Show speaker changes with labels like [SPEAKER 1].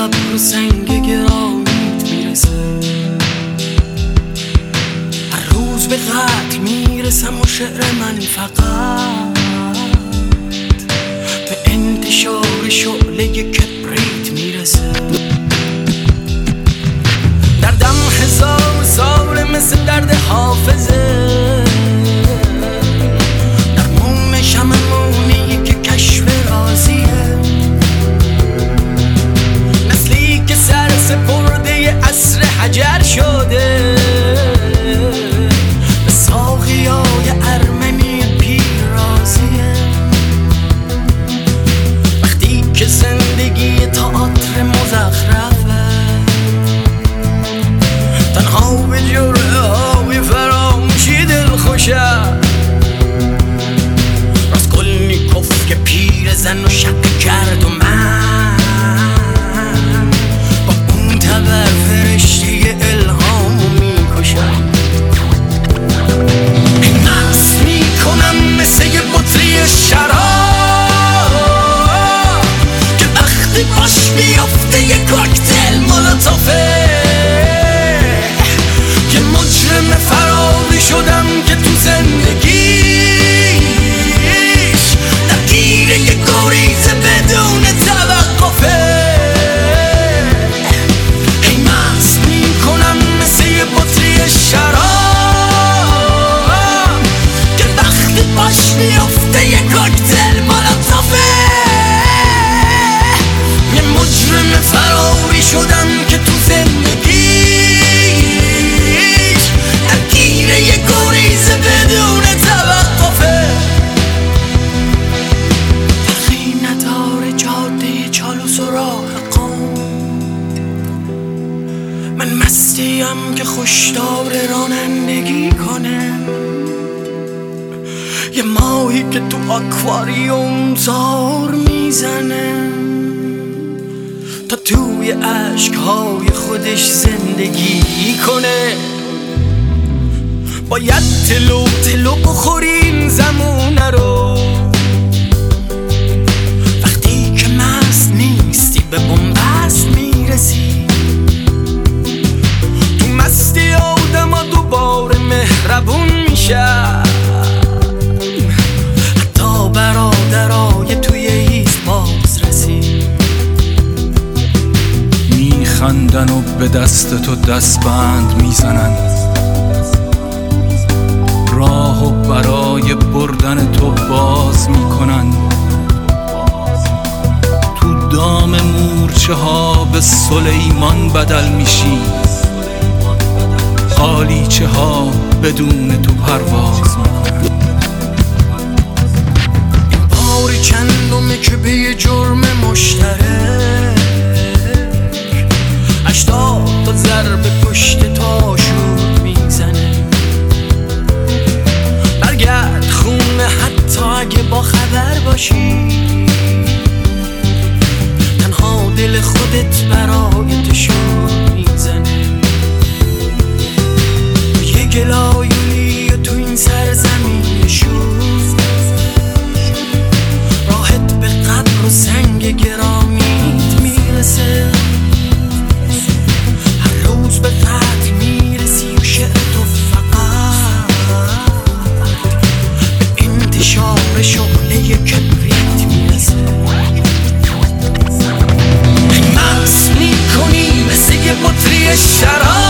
[SPEAKER 1] راهم به قبر و سنگ گرانیت می‌رسه. هر روز به قتل می‌رسم و شعر من فقط. به انتشار شعله کبریت می‌رسه. زن و شق کرد و من با اون تبر باش میافته یه کوکتل مولوتوفه یه مجرم فراری شدم که تو زندگیش درگیر یه گریز بدون توقفه فرقی نداره جاده چالوس و راه قوم من مستیم که خوشدار رانندگی کنه یه ماهی که تو اکواریوم زار می‌زنه تا توی اشکهای خودش زندگی کنه. باید تلو تلو بخورین زمونه رو.
[SPEAKER 2] میخندن و به دست تو دستبند می‌زنن. راه و برای بردن تو باز می‌کنن. تو دام مورچه ها به سلیمان بدل میشی. قالیچه ها بدون تو پرواز می‌کنن.
[SPEAKER 1] بار چندمه که به یه جرم مشترک. باشی. تنها دل خودت برای تشون یک کبریت می‌رسه. قیمت می‌کنی مثل یه شراب.